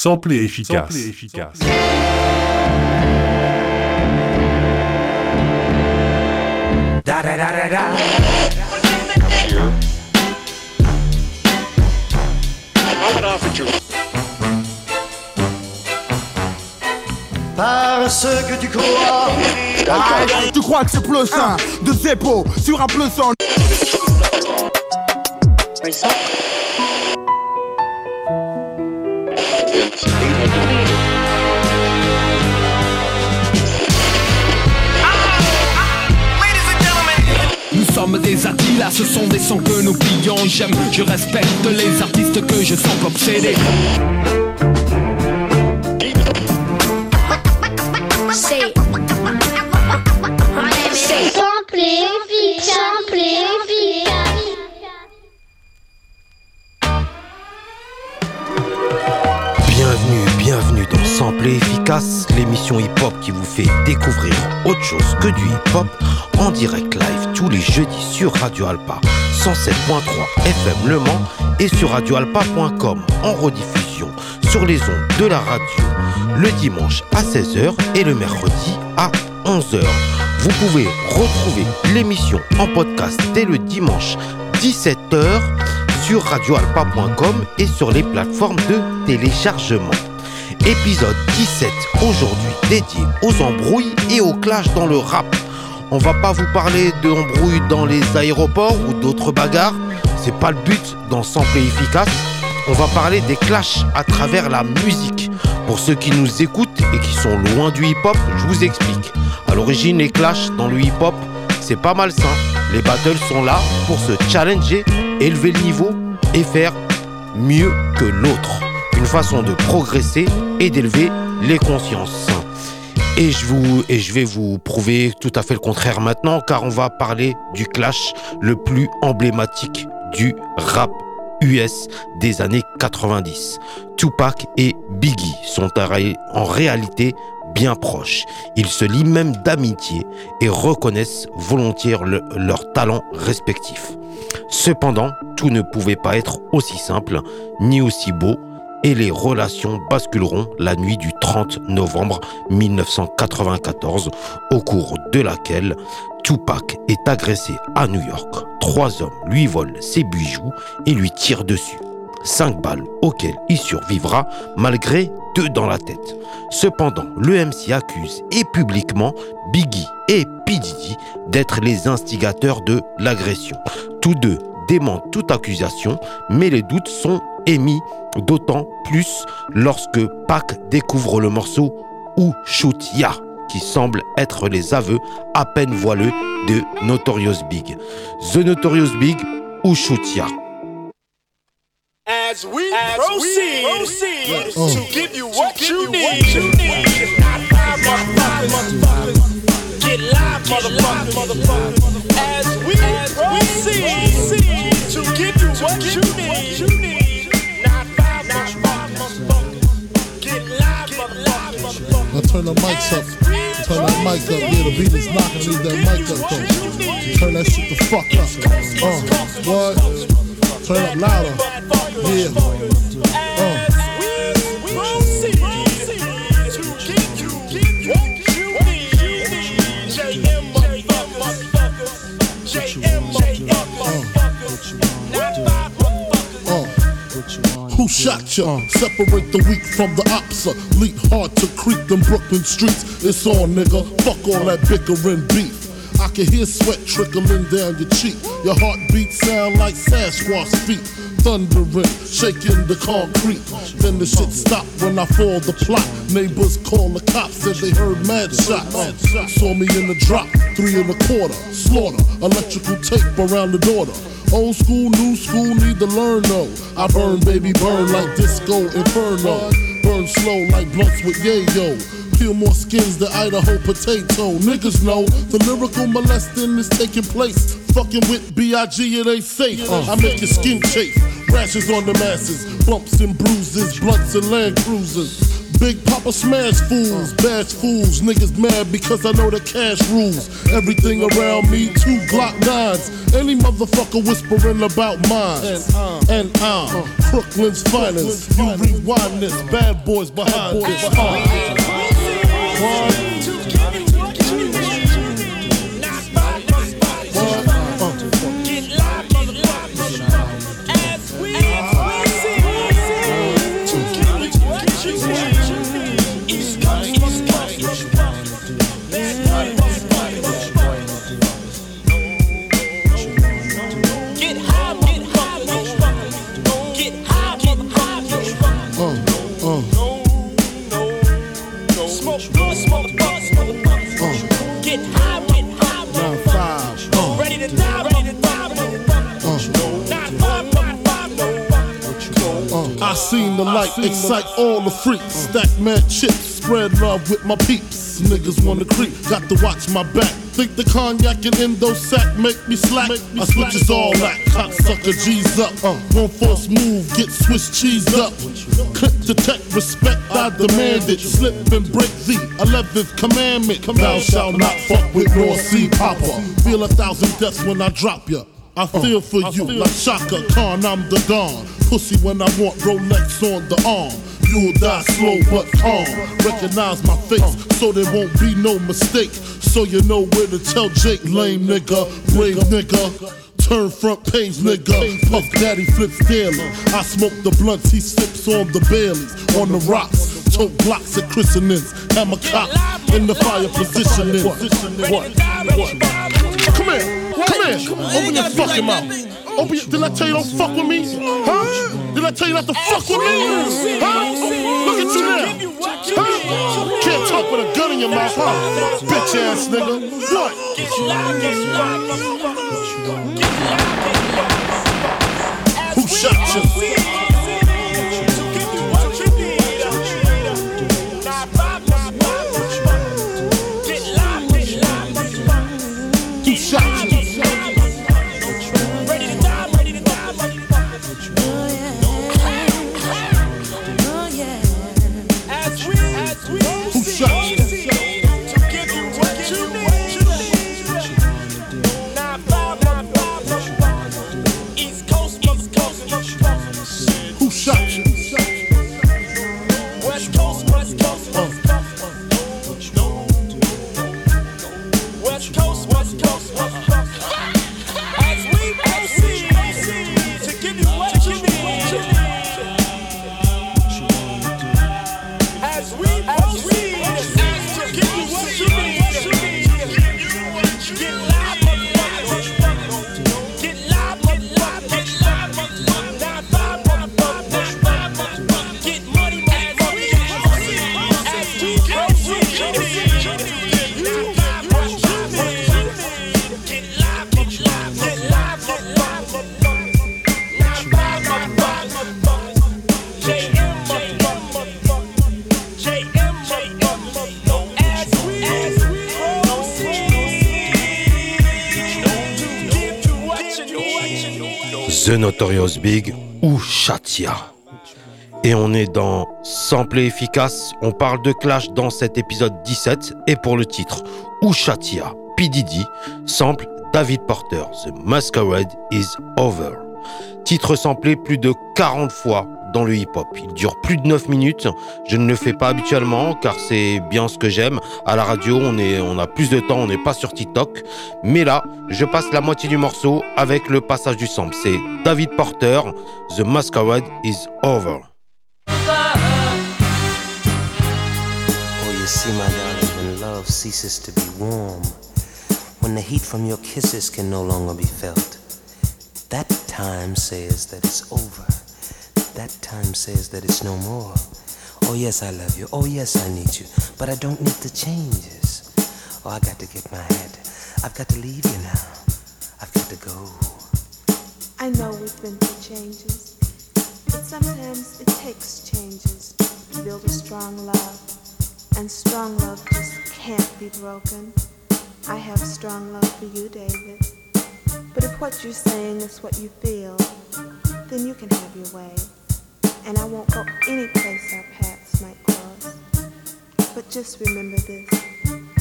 Sample et efficace. Sample et efficace. Da da da da da. Parce que tu crois. Ah, tu crois que c'est plus sain de Zeppo sur un plus sommes des là ce sont des sons que nous pillons. J'aime, je respecte les artistes que je sens obsédés. L'émission hip-hop qui vous fait découvrir autre chose que du hip-hop en direct live tous les jeudis sur Radio Alpa 107.3 FM Le Mans et sur radioalpa.com en rediffusion sur les ondes de la radio le dimanche à 16h et le mercredi à 11h. Vous pouvez retrouver l'émission en podcast dès le dimanche 17h sur radioalpa.com et sur les plateformes de téléchargement. Épisode 17 aujourd'hui dédié aux embrouilles et aux clashs dans le rap. On va pas vous parler d'embrouilles dans les aéroports ou d'autres bagarres, c'est pas le but dans Sample efficace. On va parler des clashs à travers la musique. Pour ceux qui nous écoutent et qui sont loin du hip-hop, je vous explique. À l'origine, les clashs dans le hip-hop, c'est pas mal malsain. Les battles sont là pour se challenger, élever le niveau et faire mieux que l'autre une façon de progresser et d'élever les consciences. Et je, vous, et je vais vous prouver tout à fait le contraire maintenant, car on va parler du clash le plus emblématique du rap US des années 90. Tupac et Biggie sont en réalité bien proches. Ils se lient même d'amitié et reconnaissent volontiers leurs talents respectifs. Cependant, tout ne pouvait pas être aussi simple ni aussi beau et les relations basculeront la nuit du 30 novembre 1994, au cours de laquelle Tupac est agressé à New York. Trois hommes lui volent ses bijoux et lui tirent dessus. Cinq balles auxquelles il survivra malgré deux dans la tête. Cependant, le MC accuse et publiquement Biggie et P. d'être les instigateurs de l'agression. Tous deux démentent toute accusation, mais les doutes sont émis d'autant plus lorsque Pac découvre le morceau Ou Shoot Ya, qui semble être les aveux à peine voileux de Notorious Big. The Notorious Big ou Shoot Ya. As we, As proceed, we proceed to give you what you need. Get live, motherfucker. As we proceed to give you what you need. Now turn the mics up. Turn that mic up. Yeah, the beat is knocking. Leave that mic up though. Turn that shit the fuck up. Uh, what? Turn up louder. Yeah. Shot ya? Separate the weak from the opsa. Leap hard to creep them Brooklyn streets. It's on, nigga. Fuck all that bickering beef. I can hear sweat trickling down your cheek. Your heartbeat sound like Sasquatch feet. Thundering, shaking the concrete. Then the shit stop when I fall the plot. Neighbors call the cops, said they heard mad shots. Saw me in the drop, three and a quarter. Slaughter, electrical tape around the daughter. Old school, new school, need to learn though. I burn, baby, burn like disco inferno. Burn slow like blunts with yayo. Peel more skins than Idaho potato. Niggas know the lyrical molesting is taking place. Fucking with B.I.G. it ain't safe. Uh. I make your skin chafe. Rashes on the masses, bumps and bruises, blunts and land cruisers Big Papa smash fools, bash fools. Niggas mad because I know the cash rules. Everything around me, two Glock nines. Any motherfucker whispering about mine. And I'm Brooklyn's finest. You rewind this, bad boys behind this. One. Excite all the freaks. Stack mad chips, spread love with my peeps. Niggas wanna creep, got to watch my back. Think the cognac and endo sack make me slack. I switches all that, cocksucker G's up. Uh, one force move, get Swiss cheese up. Clip detect respect, I demand it. Slip and break the 11th commandment. Thou shalt not fuck with North Sea Papa. Feel a thousand deaths when I drop ya. I feel for you like Chaka Khan, I'm the Don pussy when I want Rolex on the arm. You'll die slow but calm. Recognize my face so there won't be no mistake. So you know where to tell Jake, lame nigga, brave nigga. Turn front page, nigga. Puff Daddy flips daily. I smoke the blunts, he sips on the Baileys. On the rocks, tote blocks at christenings. Hammer cop in the fire positioning. What? What? Come here, come here. Open your fucking mouth. Oh, Open your, did I tell you don't fuck with me? Huh? Did I tell you not to fuck with me? Huh? Look at you now. Huh? Can't talk with a gun in your mouth, huh? Bitch ass nigga. What? Notorious Big ou Chatia. Et on est dans Sample efficace, on parle de Clash dans cet épisode 17 et pour le titre Chatia, P. Diddy, sample David Porter, The Masquerade is Over. Titre samplé plus de 40 fois dans le hip-hop. Il dure plus de 9 minutes. Je ne le fais pas habituellement car c'est bien ce que j'aime. À la radio, on, a plus de temps, on n'est pas sur TikTok. Mais là, je passe la moitié du morceau avec le passage du sample. C'est David Porter, The Masquerade is Over. That time says that it's over. that time says that it's no more. Oh, yes, I love you. Oh, yes, I need you. But I don't need the changes. Oh, I got to get my head. I've got to leave you now. I've got to go. I know we've been through changes, but sometimes it takes changes to build a strong love. And strong love just can't be broken. I have strong love for you, David. But if what you're saying is what you feel, then you can have your way. and I won't go any place our paths might cross. But just remember this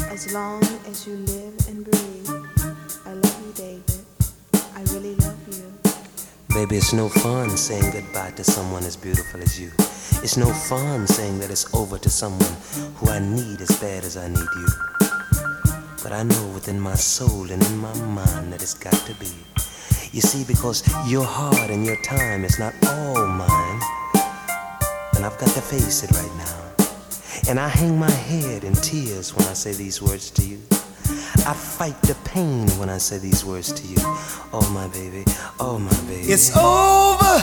as long as you live and breathe, I love you, David. I really love you. Baby, it's no fun saying goodbye to someone as beautiful as you. It's no fun saying that it's over to someone who I need as bad as I need you. But I know within my soul and in my mind that it's got to be. You see, because your heart and your time is not all mine. And I've got to face it right now. And I hang my head in tears when I say these words to you. I fight the pain when I say these words to you. Oh, my baby. Oh, my baby. It's over.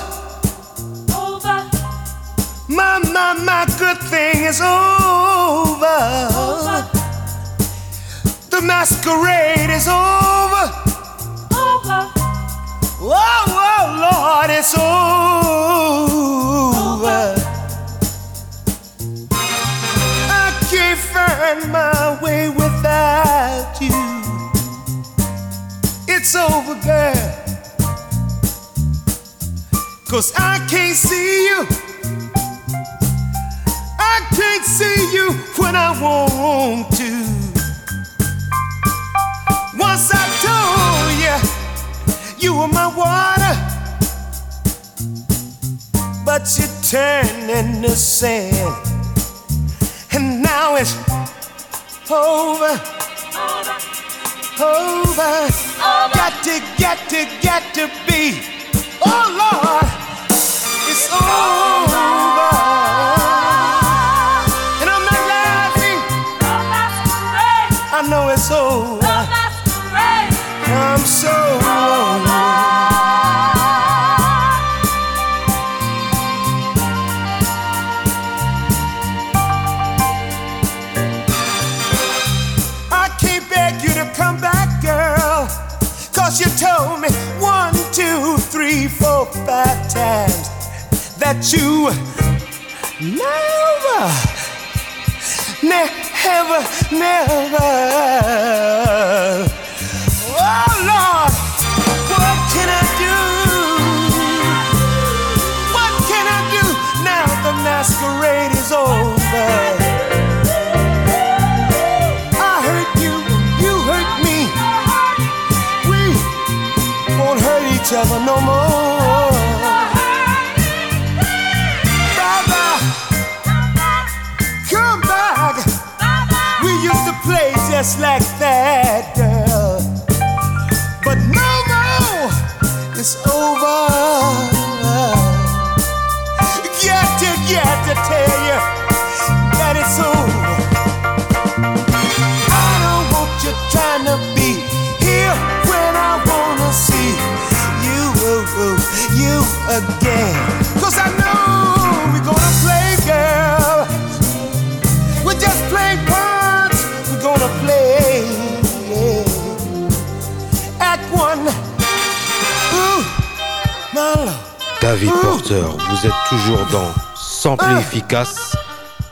Over. My, my, my good thing is over. Over. Masquerade is over. Over. Oh, oh, Lord, it's over. I can't find my way without you. It's over, girl. Cause I can't see you. I can't see you when I want to. Once I told you you were my water, but you turned into sand, and now it's over, over. Got to, got to, got to be. Oh Lord, it's over, and I'm not laughing. I know it's over. I'm five times that you never, never, never.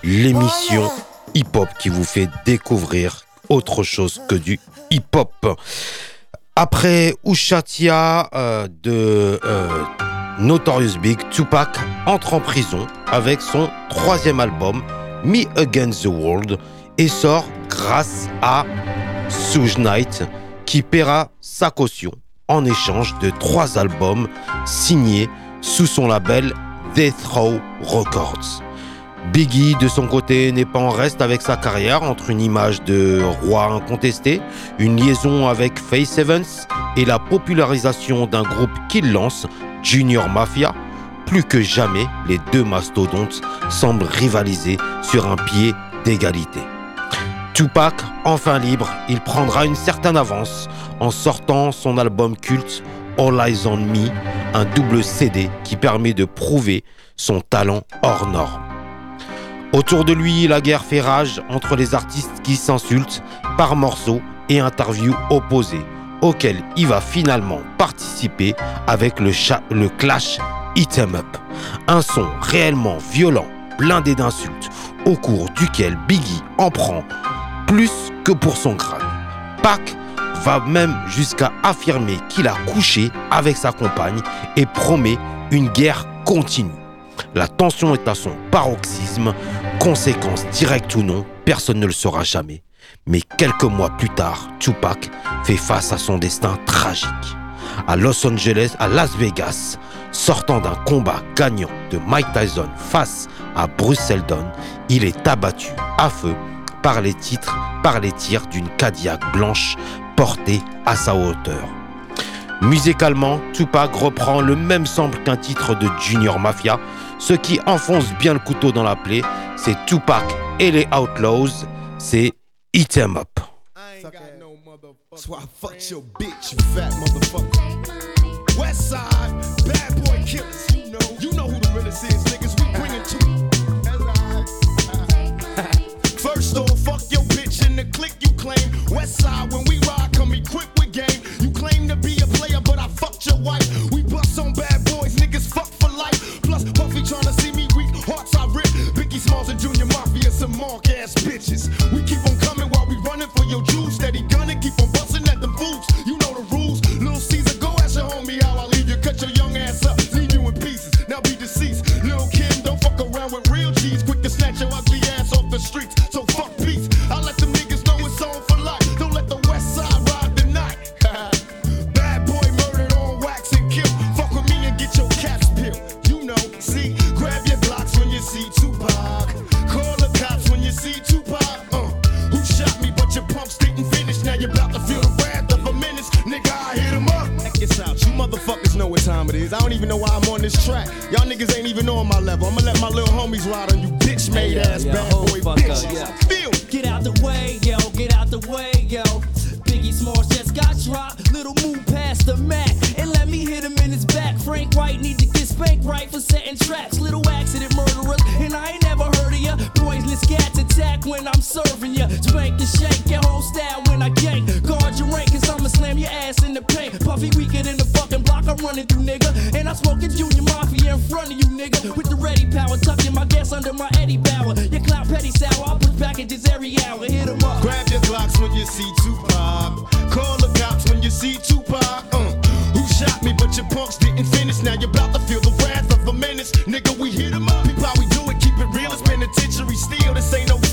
L'émission hip-hop qui vous fait découvrir autre chose que du hip-hop. Après Ushatia euh, de euh, Notorious Big, Tupac entre en prison avec son troisième album, Me Against the World, et sort grâce à Suge Knight, qui paiera sa caution en échange de trois albums signés sous son label Death Row Records. Biggie, de son côté, n'est pas en reste avec sa carrière entre une image de roi incontesté, une liaison avec Faith Evans et la popularisation d'un groupe qu'il lance, Junior Mafia. Plus que jamais, les deux mastodontes semblent rivaliser sur un pied d'égalité. Tupac, enfin libre, il prendra une certaine avance en sortant son album culte All Eyes on Me, un double CD qui permet de prouver son talent hors norme. Autour de lui, la guerre fait rage entre les artistes qui s'insultent par morceaux et interviews opposées, auxquelles il va finalement participer avec le, clash Hit 'em Up, un son réellement violent, blindé d'insultes, au cours duquel Biggie en prend plus que pour son crâne. Pac va même jusqu'à affirmer qu'il a couché avec sa compagne et promet une guerre continue. La tension est à son paroxysme Conséquence directe ou non, personne ne le saura jamais. Mais quelques mois plus tard, Tupac fait face à son destin tragique. À Los Angeles, à Las Vegas, sortant d'un combat gagnant de Mike Tyson face à Bruce Seldon, il est abattu à feu par les, titres, par les tirs d'une Cadillac blanche portée à sa hauteur. Musicalement, Tupac reprend le même sample qu'un titre de Junior Mafia, ce qui enfonce bien le couteau dans la plaie, c'est Tupac et les Outlaws, c'est Eat 'em Up.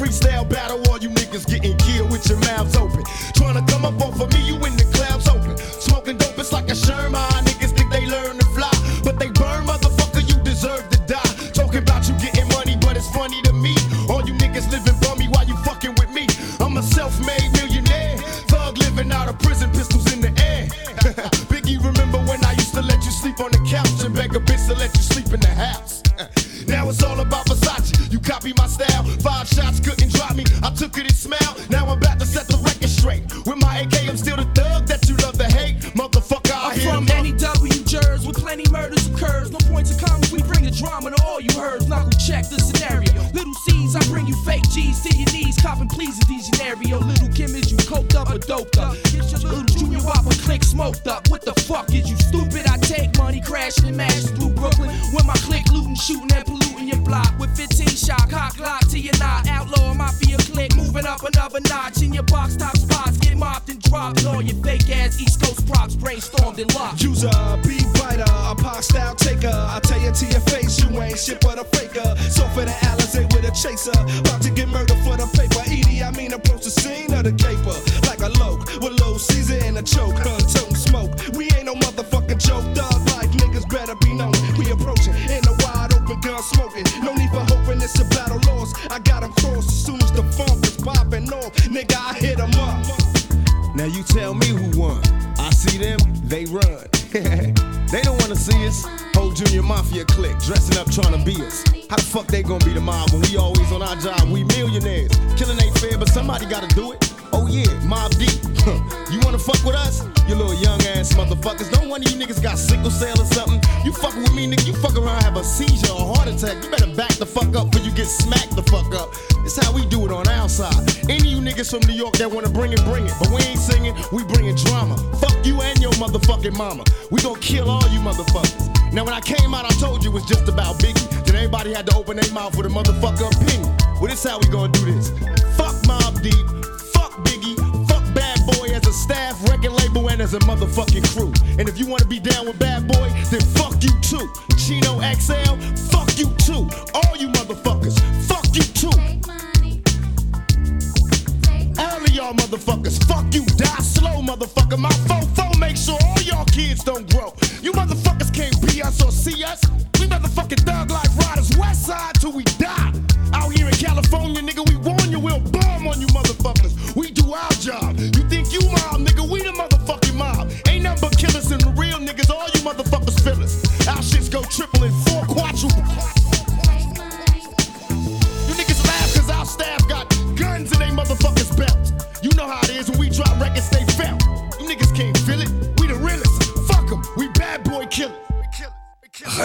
freestyle battle, all you niggas getting killed with your mouths open. Trying to come up off a my job, we millionaires. Killing ain't fair, but somebody gotta do it. Oh yeah, Mobb Deep. you wanna fuck with us? You little young ass motherfuckers. Don't one of you niggas got sickle cell or something. You fucking with me, nigga. You fuck around, have a seizure or heart attack. You better back the fuck up before you get smacked the fuck up. It's how we do it on our side. Any of you niggas from New York that wanna bring it, bring it. But we ain't singing, we bringing drama. Fuck you and your motherfucking mama. We gon' kill all you motherfuckers. Now when I came out, I told you it was just about Biggie. Then everybody had to open their mouth with a motherfucker opinion. Well, this how we gonna do this. Fuck Mobb Deep, fuck Biggie, fuck Bad Boy as a staff, record label, and as a motherfucking crew. And if you wanna be down with Bad Boy, then fuck you too. Chino XL, fuck you too. All you motherfuckers, fuck you too. All of y'all motherfuckers, fuck you, die slow, motherfucker. My fofo make sure all y'all kids don't grow. You motherfuckers can't be us or see us.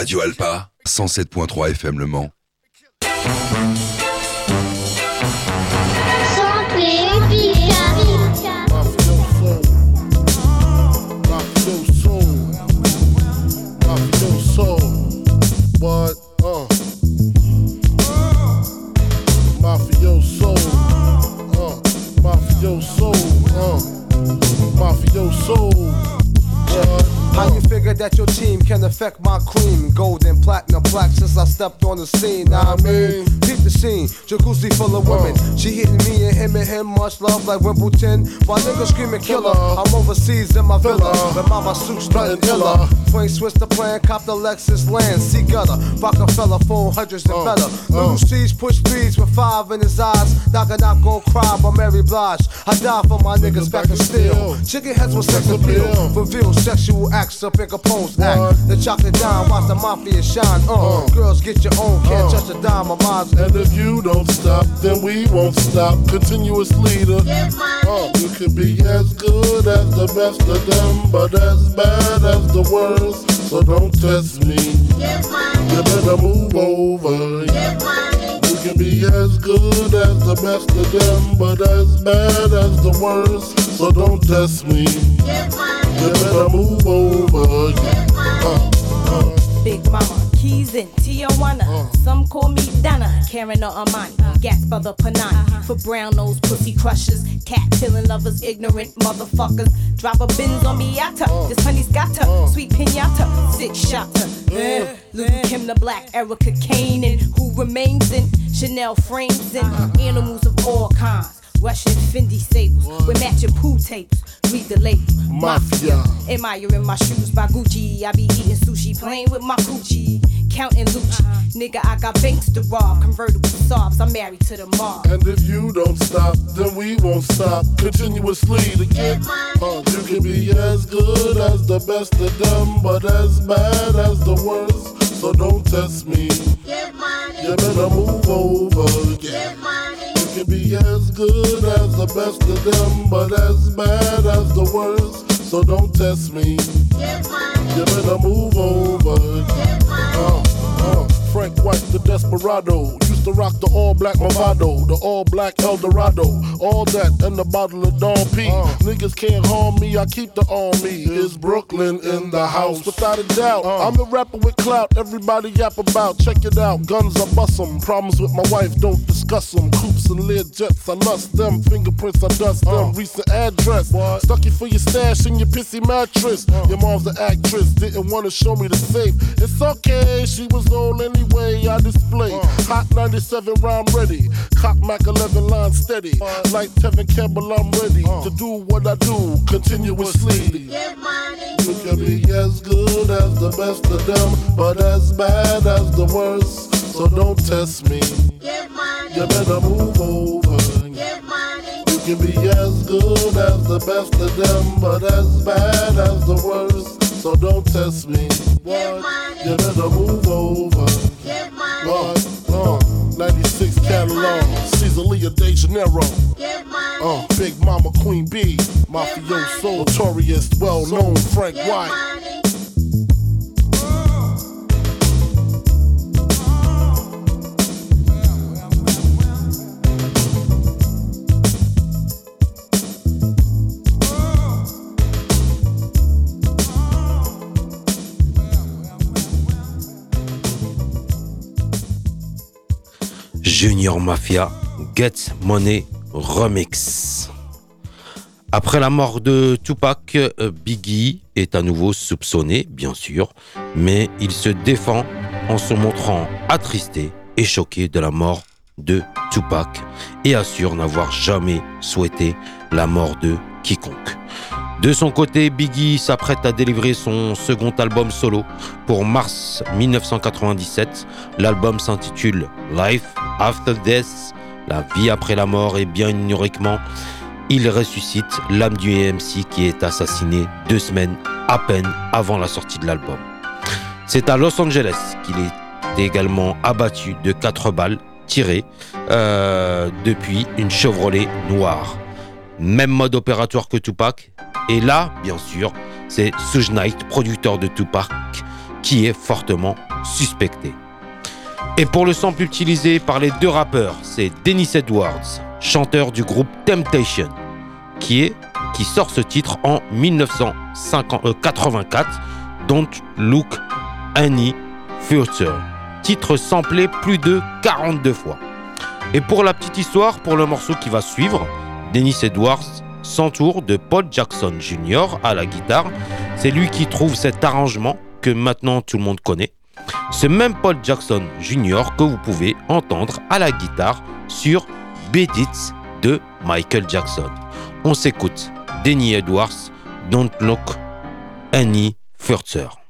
Radio Alpa, 107.3 FM Le Mans. Affect my cream? Gold and platinum black since I stepped on the scene. Now I mean, peep the scene, jacuzzi full of women. She hitting me and him and him, much love like Wimbledon. While niggas screaming killer, I'm overseas in my villa. But mama suits nothing iller. Twin switch the plan, cop the Lexus land, see gutter. Rockefeller, phone hundreds and better. Little C's push speeds with five in his eyes. Knock a knock, go cry by Mary Blige. I die for my niggas back in steel. Chicken heads with sex appeal. Reveal sexual acts up in Capone's act. The chocolate dime, watch the mafia shine. Uh, girls get your own, can't touch a dime of mine. And if you don't stop, then we won't stop. Continuous leader. Uh, you can be as good as the best of them, but as bad as the worst. So don't test me. You better move over. You can be as good as the best of them, but as bad as the worst. So don't test me. You better move over. Uh, uh. Big Mama, keys in Tijuana. Uh. Some call me Donna, Karen or Amani. Gas for the Panani. Uh-huh. For brown nose pussy crushers. Cat killing lovers, ignorant motherfuckers. Drop a bins on Miata. Uh. This honey's got her. Uh. Sweet pinata. Six shotter. Uh, Lil' Kim the Black, Erica Kane, and who remains in Chanel frames and uh-huh. animals of all kinds. Russian Fendi sables with matching pool tapes. Read the label. Mafia. Admiring my shoes by Gucci. I be eating sushi, playing with my coochie. Counting Lucci. Nigga, I got banks to rob. Convertible sobs. I'm married to the mob. And if you don't stop, then we won't stop continuously to get uh, You can be as good as the best of them, but as bad as the worst. So don't test me. Give money. You better move over. You can be as good as the best of them, but as bad as the worst. So don't test me. You better move over. Uh, uh. Frank White, the desperado. Used to rock the all black Movado, the all black Eldorado. All that and the bottle of Don P. Uh. Niggas can't harm me, I keep the army. Is Brooklyn in the house? Without a doubt. Uh. I'm the rapper with clout, everybody yap about. Check it out, guns I bust 'em. Problems with my wife, don't discuss them. Coops and lead jets, I lust them. Fingerprints, I dust uh. them. Recent address. Stuck you for your stash in your pissy mattress. Your mom's the actress, didn't wanna show me the safe. It's okay, she was old anyway. I display. Hot 97 round ready. Cop Mac 11 line steady. Like Tevin Campbell, I'm ready to do what I do continuously. You can be as good as the best of them, but as bad as the worst. So don't test me. You better move over. You can be as good as the best of them, but as bad as the worst. So don't test me. What? You better move over. What? Uh, 96 catalog. Caesar De Janeiro. Uh, Big Mama Queen B. Mafioso, notorious, well known Frank White. Junior Mafia Get Money Remix. Après la mort de Tupac, euh, Biggie est à nouveau soupçonné, bien sûr, mais il se défend en se montrant attristé et choqué de la mort de Tupac et assure n'avoir jamais souhaité la mort de quiconque. De son côté, Biggie s'apprête à délivrer son second album solo pour mars 1997. L'album s'intitule Life After Death, la vie après la mort et bien ironiquement, il ressuscite l'âme du AMC qui est assassiné deux semaines à peine avant la sortie de l'album. C'est à Los Angeles qu'il est également abattu de quatre balles tirées euh, depuis une Chevrolet noire. Même mode opératoire que Tupac. Et là, bien sûr, c'est Suge Knight, producteur de Tupac, qui est fortement suspecté. Et pour le sample utilisé par les deux rappeurs, c'est Dennis Edwards, chanteur du groupe Temptation, qui, sort ce titre en 1984, Don't Look Any Further. Titre samplé plus de 42 fois. Et pour la petite histoire, pour le morceau qui va suivre, Dennis Edwards s'entoure de Paul Jackson Jr. à la guitare. C'est lui qui trouve cet arrangement que maintenant tout le monde connaît. Ce même Paul Jackson Jr. que vous pouvez entendre à la guitare sur Bedits de Michael Jackson. On s'écoute Denny Edwards, Don't Look Any Further.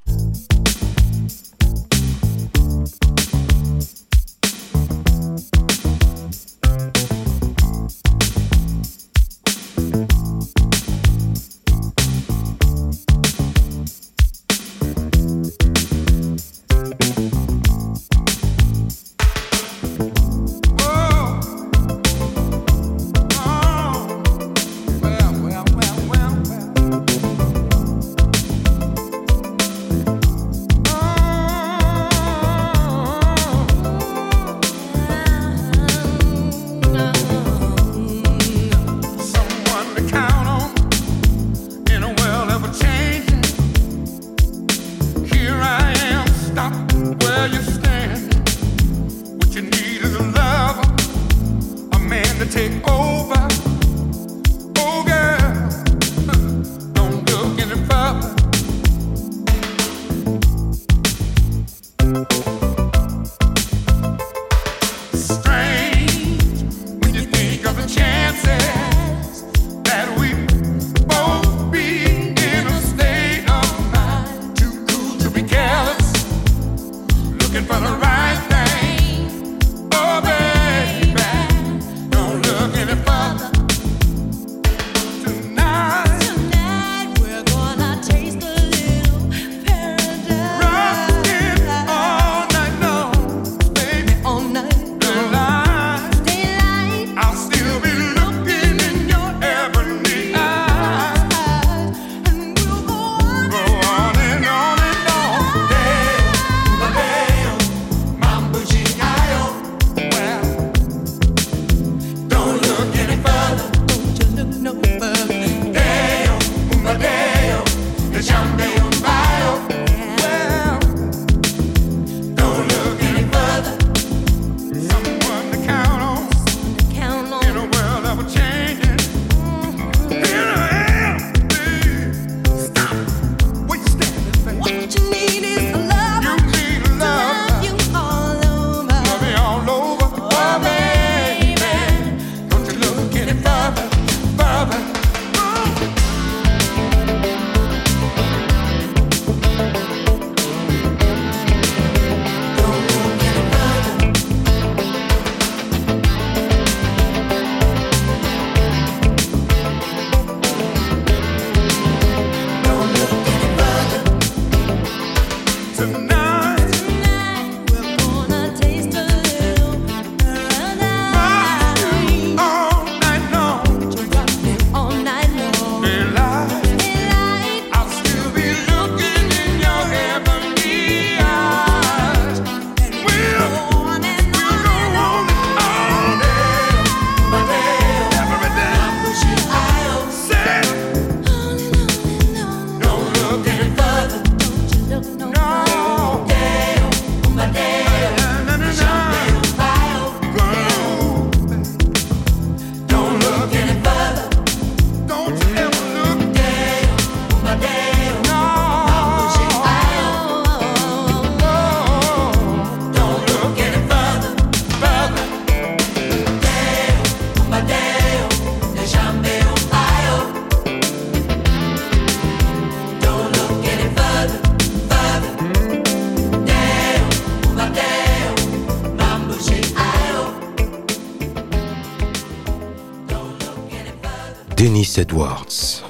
Edwards.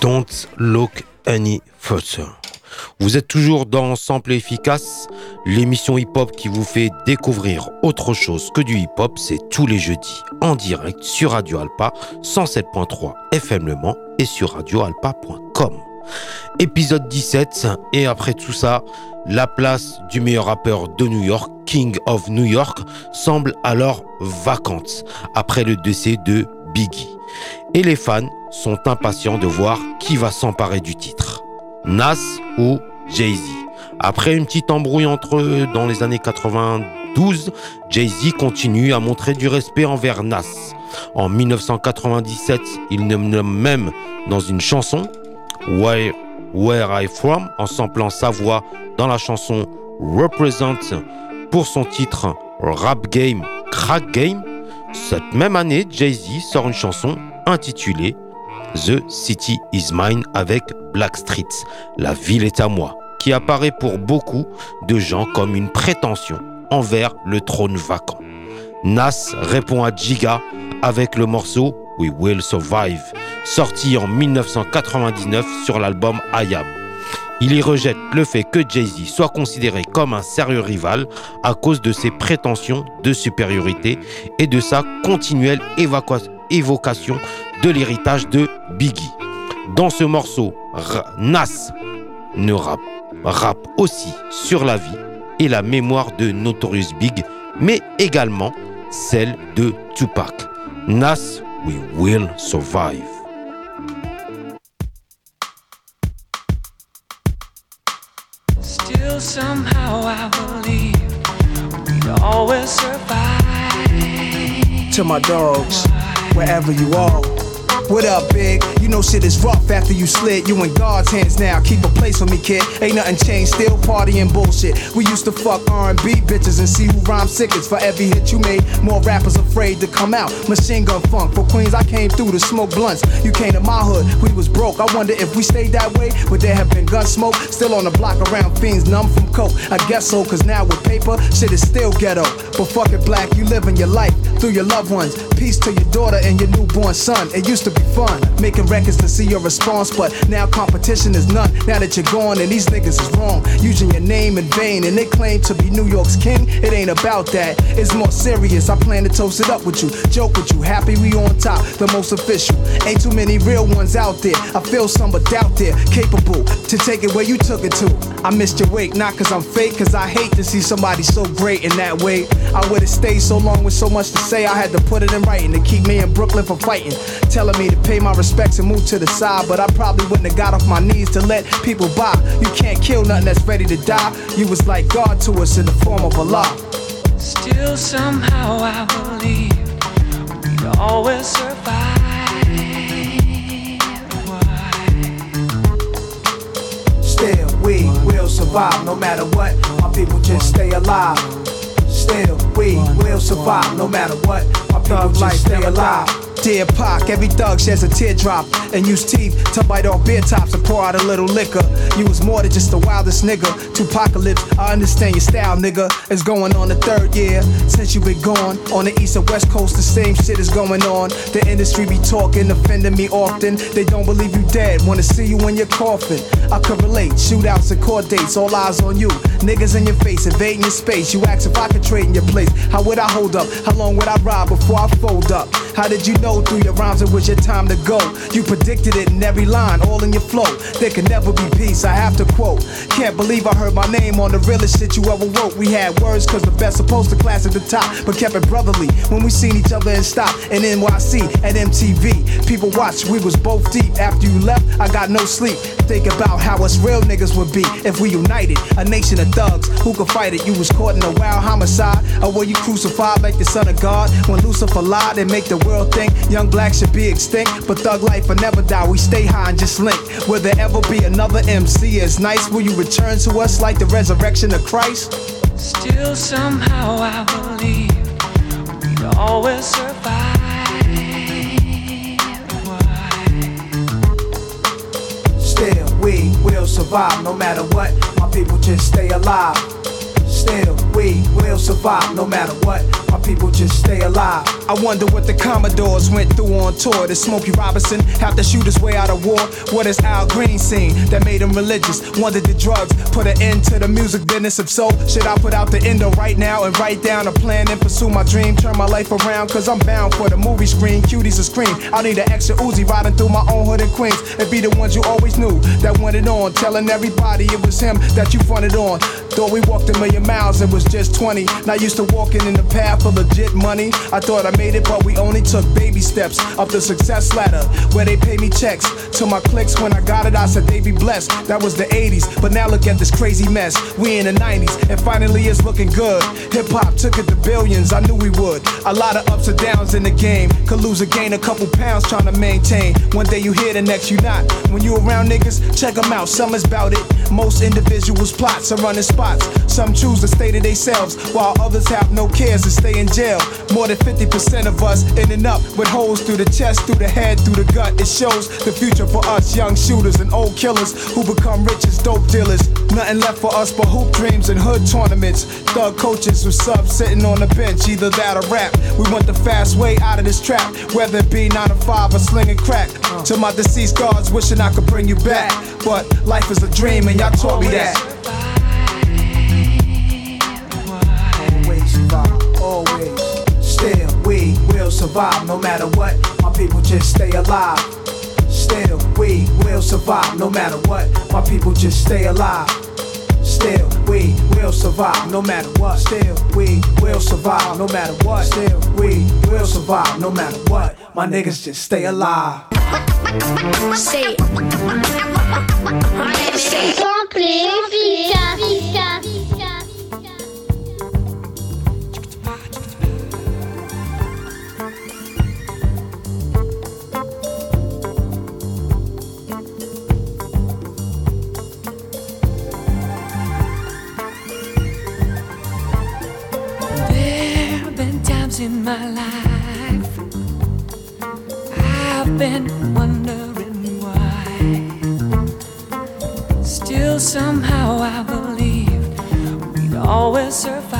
Don't look any further. Vous êtes toujours dans Sample Efficace, l'émission hip-hop qui vous fait découvrir autre chose que du hip-hop. C'est tous les jeudis en direct sur Radio Alpa 107.3 FM Le Mans et sur radioalpa.com. Épisode 17, et après tout ça, la place du meilleur rappeur de New York, King of New York, semble alors vacante après le décès de Et les fans sont impatients de voir qui va s'emparer du titre. Nas ou Jay-Z. Après une petite embrouille entre eux dans les années 92, Jay-Z continue à montrer du respect envers Nas. En 1997, il nomme même dans une chanson Where I From en samplant sa voix dans la chanson Represent pour son titre Rap Game, Crack Game. Cette même année, Jay-Z sort une chanson intitulée The City Is Mine avec Blackstreet, La ville est à moi, qui apparaît pour beaucoup de gens comme une prétention envers le trône vacant. Nas répond à Giga avec le morceau We Will Survive, sorti en 1999 sur l'album I Am. Il y rejette le fait que Jay-Z soit considéré comme un sérieux rival à cause de ses prétentions de supériorité et de sa continuelle évocation de l'héritage de Biggie. Dans ce morceau, Nas ne rappe, rappe aussi sur la vie et la mémoire de Notorious Big, mais également celle de Tupac. Nas, we will survive. Somehow I believe we'd always survive. To my dogs, wherever you are. What up, big? You know shit is rough after you slid. You in God's hands now. Keep a place for me, kid. Ain't nothing changed. Still partying bullshit. We used to fuck R&B bitches and see who rhyme sickest. For every hit you made, more rappers afraid to come out. Machine gun funk for Queens. I came through to smoke blunts. You came to my hood. We was broke. I wonder if we stayed that way, would there have been gun smoke? Still on the block around fiends, numb from coke. I guess so, cause now with paper, shit is still ghetto. But fuck it, black. You living your life through your loved ones. Peace to your daughter and your newborn son. It used to fun making records to see your response, but now competition is none. Now that you're gone and these niggas is wrong, using your name in vain and they claim to be New York's king. It ain't about that. It's more serious. I plan to toast it up with you, joke with you. Happy we on top, the most official. Ain't too many real ones out there. I feel some but doubt there, capable to take it where you took it to. I missed your wake, not cause I'm fake, cause I hate to see somebody so great in that way. I would've stayed so long with so much to say, I had to put it in writing to keep me in Brooklyn from fighting. Telling me to pay my respects and move to the side, but I probably wouldn't have got off my knees to let people by. You can't kill nothing that's ready to die. You was like God to us in the form of Allah. Still somehow I believe we'd always survive. Still, we will survive no matter what. My people just stay alive. Still, we will survive no matter what. My people just stay alive. Dear Pac, every thug shares a teardrop and use teeth to bite off beer tops and pour out a little liquor. You was more than just the wildest nigga. Tupacalypse, I understand your style, nigga. It's going on the third year since you been gone. On the east and west coast, the same shit is going on. The industry be talking, offending me often. They don't believe you dead, wanna see you in your coffin. I could relate, shootouts and court dates, all eyes on you. Niggas in your face, invading your space. You ask if I could trade in your place. How would I hold up? How long would I ride before I fold up? How did you know through your rhymes it was your time to go? You predicted it in every line, all in your flow. There can never be peace, I have to quote. Can't believe I heard my name on the realest shit you ever wrote. We had words cause the best supposed to class at the top, but kept it brotherly. When we seen each other and stopped in NYC at MTV, people watched, we was both deep. After you left, I got no sleep. Think about how us real niggas would be if we united. A nation of thugs who could fight it. You was caught in a wild homicide, or were you crucified like the son of God? When Lucifer lied and make the world think young black should be extinct. But thug life will never die, we stay high and just link. Will there ever be another MC as nice? Will you return to us like the resurrection of Christ? Still somehow I believe we'd always survive. Still, we will survive no matter what. My people just stay alive. Still, we will survive no matter what. My people just stay alive. I wonder what the Commodores went through on tour. Did Smokey Robinson have to shoot his way out of war? What is Al Green seen that made him religious? Wonder did drugs put an end to the music business? If so, should I put out the endo right now and write down a plan and pursue my dream? Turn my life around, cause I'm bound for the movie screen. Cuties a scream. I need an extra Uzi riding through my own hood in Queens. It be the ones you always knew that went it on. Telling everybody it was him that you fronted on. Thought we walked a million miles and was just 20. Not used to walking in the path of legit money. I thought I made it, but we only took baby steps up the success ladder where they pay me checks. To my clicks when I got it, I said they be blessed. That was the 80s, but now look at this crazy mess. We in the 90s, and finally it's looking good. Hip hop took it to billions, I knew we would. A lot of ups and downs in the game. Could lose or gain a couple pounds trying to maintain. One day you here, the next you not. When you around niggas, check them out, some is about it. Most individuals plots are running spots. Some choose to stay to themselves, while others have no cares and stay in jail. More than 50% of us ending up with holes through the chest, through the head, through the gut. It shows the future for us young shooters and old killers who become rich as dope dealers. Nothing left for us but hoop dreams and hood tournaments. Thug coaches with subs sitting on the bench, either that or rap. We want the fast way out of this trap, whether it be 9 to 5 or slinging crack. To my deceased guards, wishing I could bring you back. But life is a dream, and y'all taught me that. Will survive no matter what. My people just stay alive. Still, we will survive no matter what. My people just stay alive. Still, we will survive no matter what. Still, we will survive no matter what. Still, we will survive no matter what. My niggas just stay alive. Say it. Say it. Times in my life I've been wondering why. Still, somehow, I believe we'd always survive.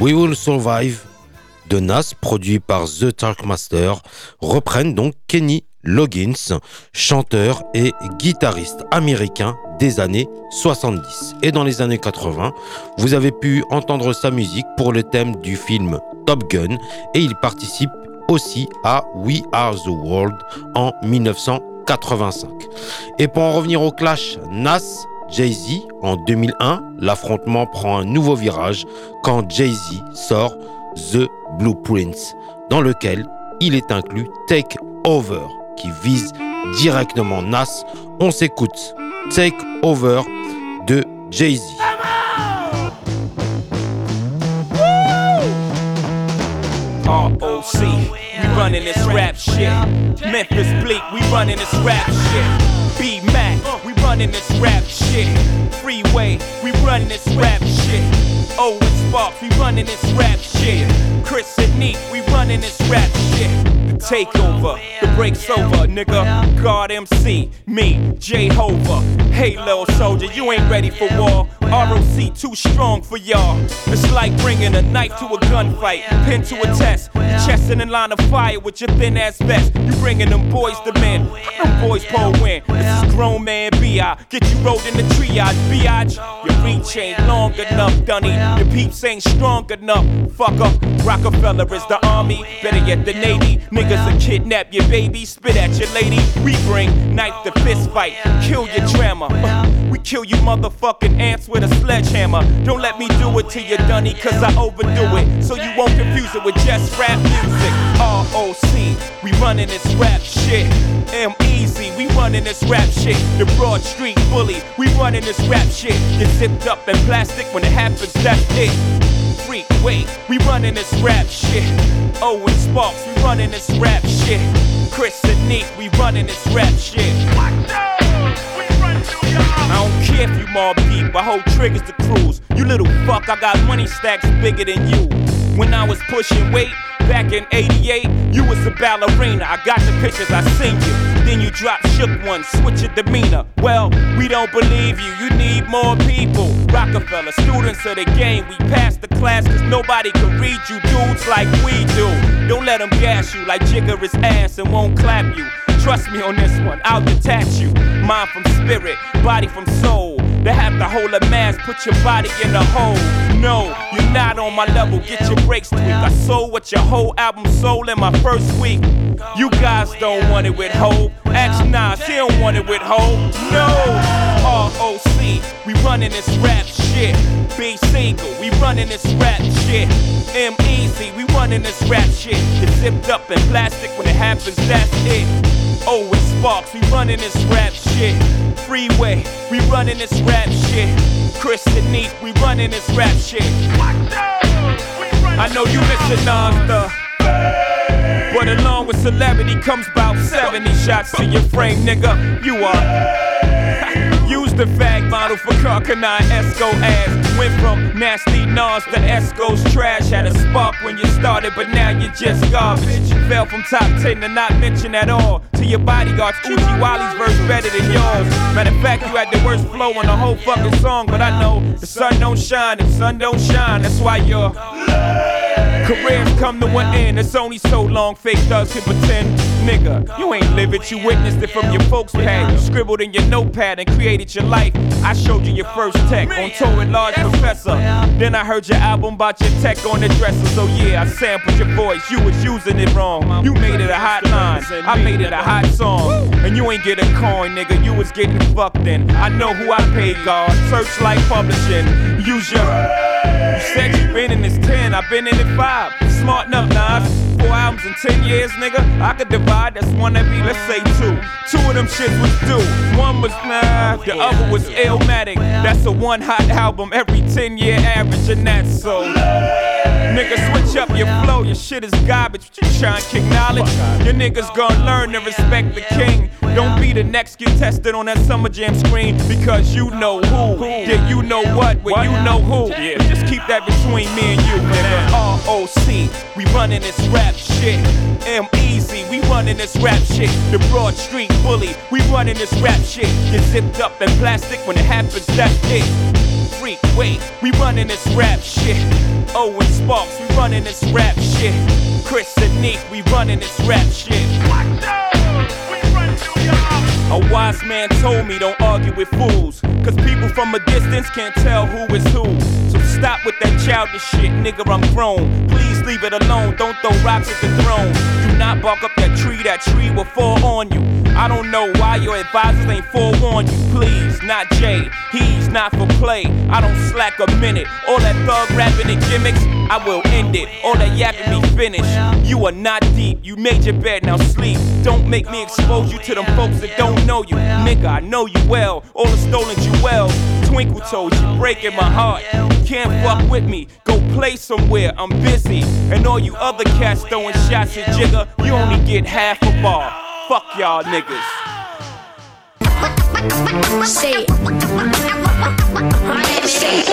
We Will Survive de Nas, produit par The Talkmaster, reprennent donc Kenny Loggins, chanteur et guitariste américain des années 70. Et dans les années 80, vous avez pu entendre sa musique pour le thème du film Top Gun et il participe aussi à We Are the World en 1985. Et pour en revenir au clash, Nas Jay-Z en 2001, l'affrontement prend un nouveau virage quand Jay-Z sort The Blueprints, dans lequel il est inclus Take Over, qui vise directement Nas. On s'écoute Take Over de Jay-Z. Running this rap shit. Freeway, we running this rap shit. Oh, Owen Sparks, we running this rap shit. Chris and Neat, we running this rap shit. The takeover, the break's over, nigga. God MC, me, Jehovah. Hey, little soldier, you ain't ready for war. ROC too strong for y'all. It's like bringing a knife to a gunfight, pin to a test, chest in line of fire with your thin ass vest. You bringing them boys to men, them boys pull win. This is grown man B.I. Get you rolled in the triage, biatch. Your reach ain't long enough, Dunny. Your peeps ain't strong enough, fucker. Rockefeller is the army, better yet the navy. Niggas will kidnap your baby, spit at your lady. We bring knife to fist fight, kill your drama. Kill you motherfucking ants with a sledgehammer. Don't let me do it to you, Dunny, cause I overdo it. So you won't confuse it with just rap music. ROC, we running this rap shit. M Easy, we running this rap shit. The Broad Street Bully, we running this rap shit. Get zipped up in plastic when it happens, that's it. Freak, wait, we running this rap shit. Owen Sparks, we running this rap shit. Chris and Neat, we running this rap shit. I don't care if you Mobb Deep, I hold triggers to cruise. You little fuck, I got money stacks bigger than you. When I was pushing weight, back in 88, you was a ballerina. I got the pictures, I seen you. Then you dropped shook one, switch your demeanor. Well, we don't believe you, you need more people. Rockefeller, students of the game, we passed the class cause nobody can read you dudes like we do. Don't let them gas you like Jigga is ass and won't clap you. Trust me on this one, I'll detach you. Mind from spirit, body from soul. They have to hold a mask, put your body in a hole. No, you're not on my level, get your breaks tweaked. I sold what your whole album sold in my first week. You guys don't want it with Hov. Ask Nas, he don't want it with Hov. No, ROC, we running this rap shit. B single, we running this rap shit. M Easy, we running this rap shit. Get zipped up in plastic when it happens, that's it. Oh, Owen Sparks, we running this rap shit. Freeway, we running this rap shit. Chris and Neat, we running this rap shit. I know you missing the. But along with celebrity comes about 70 shots to your frame, nigga. You are. The fag model for Karl Kani Esco ass. Went from nasty Nas to Esco's trash. Had a spark when you started, but now you're just garbage. You fell from top 10 to not mention at all. To your bodyguards, Oochie Wally's verse better than yours. Matter of fact, you had the worst flow on the whole fucking song, but I know the sun don't shine the sun don't shine. That's why you're. Careers come to an end, it's only so long fake thugs can pretend. Nigga, you ain't live it, you witnessed it from your folks' pad. You scribbled in your notepad and created your life. I showed you your first tech on tour with Large Professor. Then I heard your album about your tech on the dresser. So yeah, I sampled your voice, you was using it wrong. You made it a hot line, I made it a hot song. And you ain't get a coin, nigga, you was getting fucked in. I know who I paid, God. Serchlite Publishing. Use your. You said you been in this 10, I've been in it 5. Smart enough, Nas. Four albums in 10 years, nigga. I could divide, that's one every, let's say two. Two of them shits was due. One was nah, the other was Illmatic. That's a one hot album every 10 year average, and that's so. Nigga, switch up your flow, your shit is garbage. What you trying to kick knowledge? Your niggas gonna learn to respect the king. Don't be the next get tested on that summer jam screen because you know who. Yeah, you know what, when you know who. Yeah, just keep that between me and you, nigga. ROC, we running this rap shit. M Easy, we running this rap shit. The Broad Street Bully, we running this rap shit. Get zipped up in plastic when it happens, that's it. Free Sneak, wait, we running this rap shit. Oh, Owen Sparks, we running this rap shit. Chris and Nick, we running this rap shit. A wise man told me don't argue with fools. Cause people from a distance can't tell who is who. So stop with that childish shit, nigga, I'm grown. Please leave it alone, don't throw rocks at the throne. Do not bark up that tree, that tree will fall on you. I don't know why your advisors ain't forewarned you. Please, not Jay, he's not for play. I don't slack a minute. All that thug rapping and gimmicks, I will end it. All that yapping me finish. You are not deep, you made your bed, now sleep. Don't make me expose you to them folks that don't know you. Nigga, I know you well. All the stolen jewels, twinkle toes, you breaking my heart. Can't fuck with me, go play somewhere, I'm busy. And all you other cats throwing shots at Jigga, you only get half a bar. Fuck y'all niggas. Say it. Say it.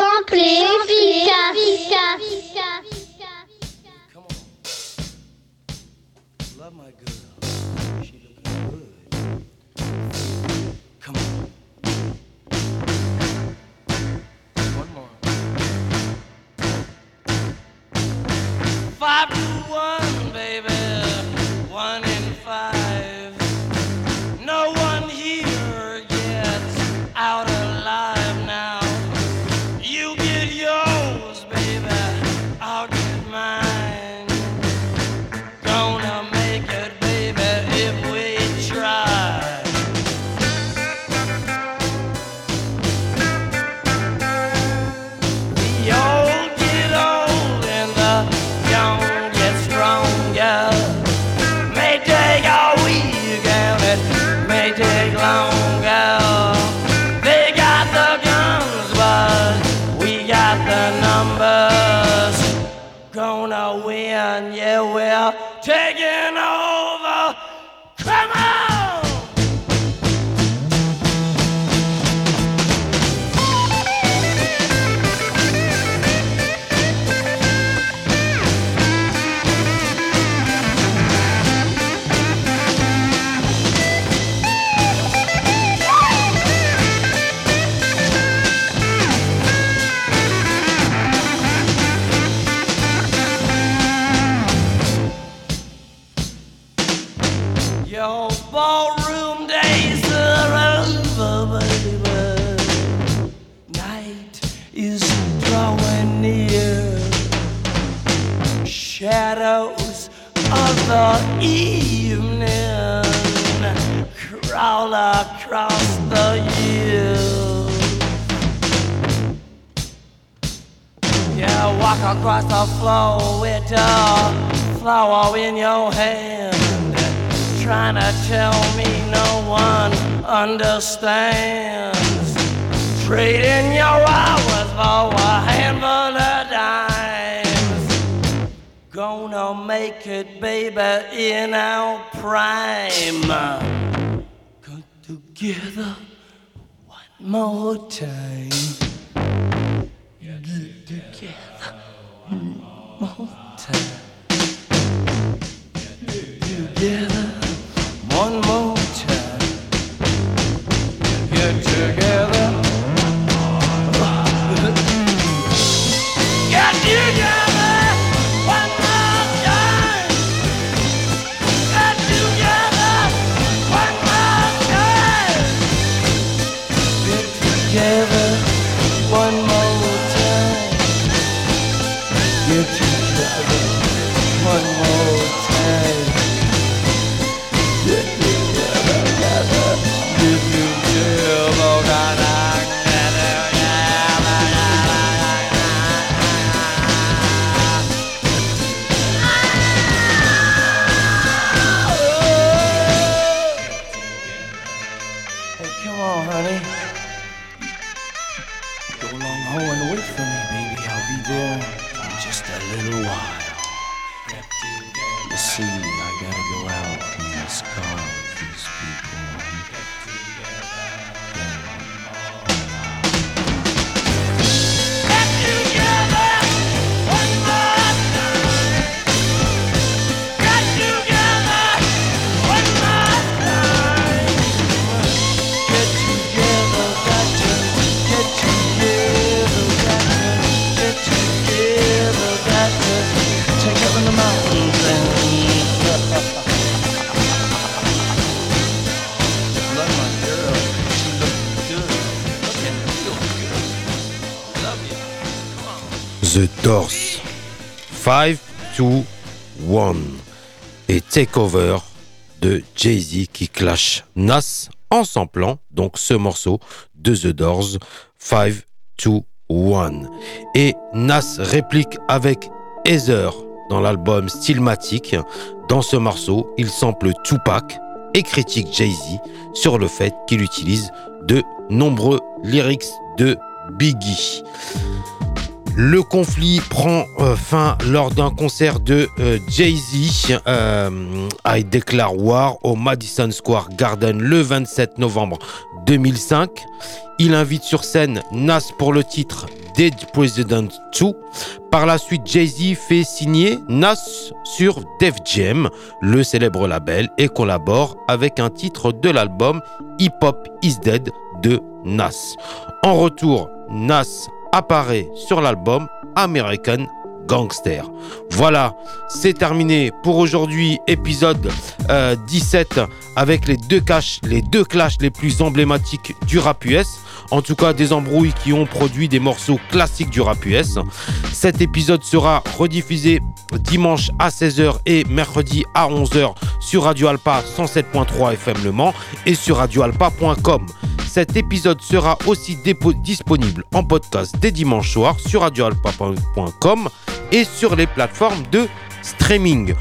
Days are over, baby. Night is drawing near. Shadows of the evening crawl across the years. Yeah, walk across the floor with a flower in your hand trying to tell me no one understands. Trading your hours for a handful of dimes. Gonna make it, baby, in our prime. Come together one more time. Get together one more time. Takeover de Jay-Z qui clash Nas en samplant donc ce morceau de The Doors 5, 2, 1. Et Nas réplique avec Heather dans l'album Stillmatic. Dans ce morceau, il sample Tupac et critique Jay-Z sur le fait qu'il utilise de nombreux lyrics de Biggie. Le conflit prend euh, fin lors d'un concert de euh, Jay-Z. Euh, I Declare War au Madison Square Garden le 27 novembre 2005. Il invite sur scène Nas pour le titre Dead President 2. Par la suite, Jay-Z fait signer Nas sur Def Jam, le célèbre label, et collabore avec un titre de l'album Hip Hop Is Dead de Nas. En retour, Nas apparaît sur l'album American Gangster. Voilà, c'est terminé pour aujourd'hui, épisode 17 euh, avec les deux, caches, les deux clashs les plus emblématiques du rap US. En tout cas, des embrouilles qui ont produit des morceaux classiques du rap US. Cet épisode sera rediffusé dimanche à 16h et mercredi à 11h sur Radio Alpa 107.3 FM Le et sur radioalpa.com. Cet épisode sera aussi disponible en podcast dès dimanche soir sur radioalpa.com et sur les plateformes de streaming.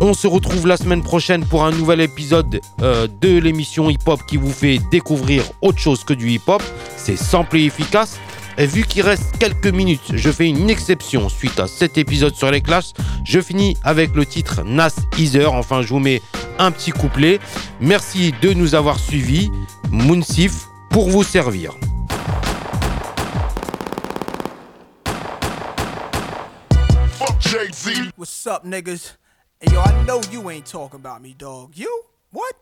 On se retrouve la semaine prochaine pour un nouvel épisode euh, de l'émission Hip Hop qui vous fait découvrir autre chose que du hip hop. C'est simple et efficace. Et vu qu'il reste quelques minutes, je fais une exception suite à cet épisode sur les classes. Je finis avec le titre Nas Easer. Enfin, je vous mets un petit couplet. Merci de nous avoir suivis. Moonsif, pour vous servir. What's up, niggas? Hey, yo, I know you ain't talking about me, dog. You? What?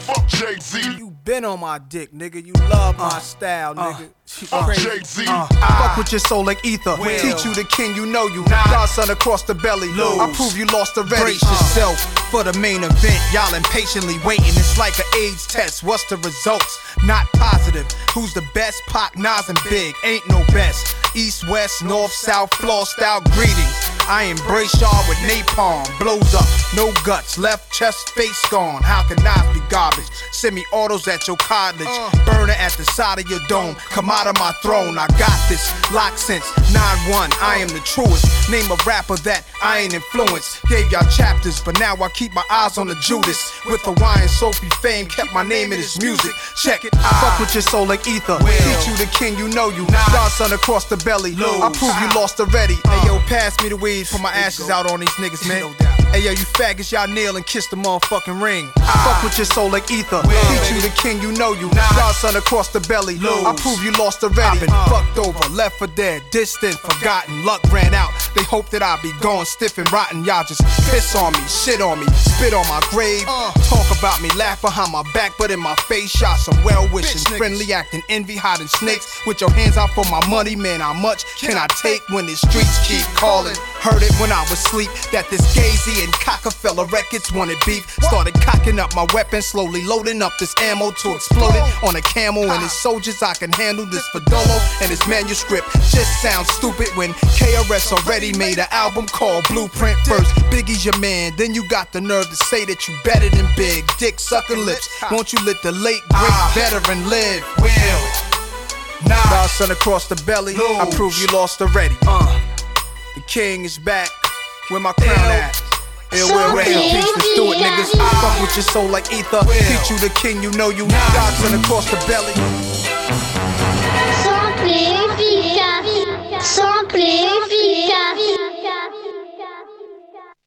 Fuck Jay Z. You been on my dick, nigga. You love my uh, style, uh, nigga. Fuck Jay Z. Uh, fuck with your soul like ether. Will. Teach you the king, you know you. Godson across the belly. Lose. I prove you lost already. Brace uh. yourself for the main event. Y'all impatiently waiting. It's like an AIDS test. What's the results? Not positive. Who's the best? Pac, Nas, and Big. Ain't no best. East, west, north, south, floor style greetings. I embrace y'all with napalm. Blows up, no guts, left chest, face gone. How can Nas be garbage? Semi autos at your cottage. Uh. Burner at the side of your dome. Come out of my throne. I got this. Lock since 9-1. I am the truest. Name a rapper that I ain't influenced. Gave y'all chapters, but now I keep my eyes on the Judas. With Hawaiian Sophie fame, kept my name in his music. Check it. Fuck with your soul like ether. Teach you the king, you know you. Godson across the belly. I prove you lost already. Uh. Hey yo, pass me the Put my ashes out on these niggas, man. Hey yo, you faggots, y'all kneel and kiss the motherfucking ring. Fuck with your soul like ether. Teach you the king, you know you. Godson across the belly. I prove you lost already. Been fucked over, left for dead, distant, forgotten. Luck ran out. They hope that I be gone, stiff and rotten. Y'all just piss on me, shit on me, spit on my grave. Talk about me, laugh behind my back, but in my face, shot some well wishing, friendly acting, envy, hiding snakes. With your hands out for my money, man, how much can I take when the streets keep calling? Heard it when I was asleep that this Gazy and Cockefeller records wanted beef. Started cocking up my weapon, slowly loading up this ammo to explode it on a camel and his soldiers. I can handle this Fadolo and his manuscript. Just sounds stupid when KRS already made an album called Blueprint. First, Biggie's your man, then you got the nerve to say that you better than Big. Dick sucking lips, won't you let the late great veteran live? Will. Nah, son across the belly. I prove you lost already. Uh. The king is back. Where my crown at? Ill will rest in peace, let's do it, niggas. Fuck with your soul like ether. Teach you the king, you know you. Godson across the belly. Simple et efficace. Simple et efficace.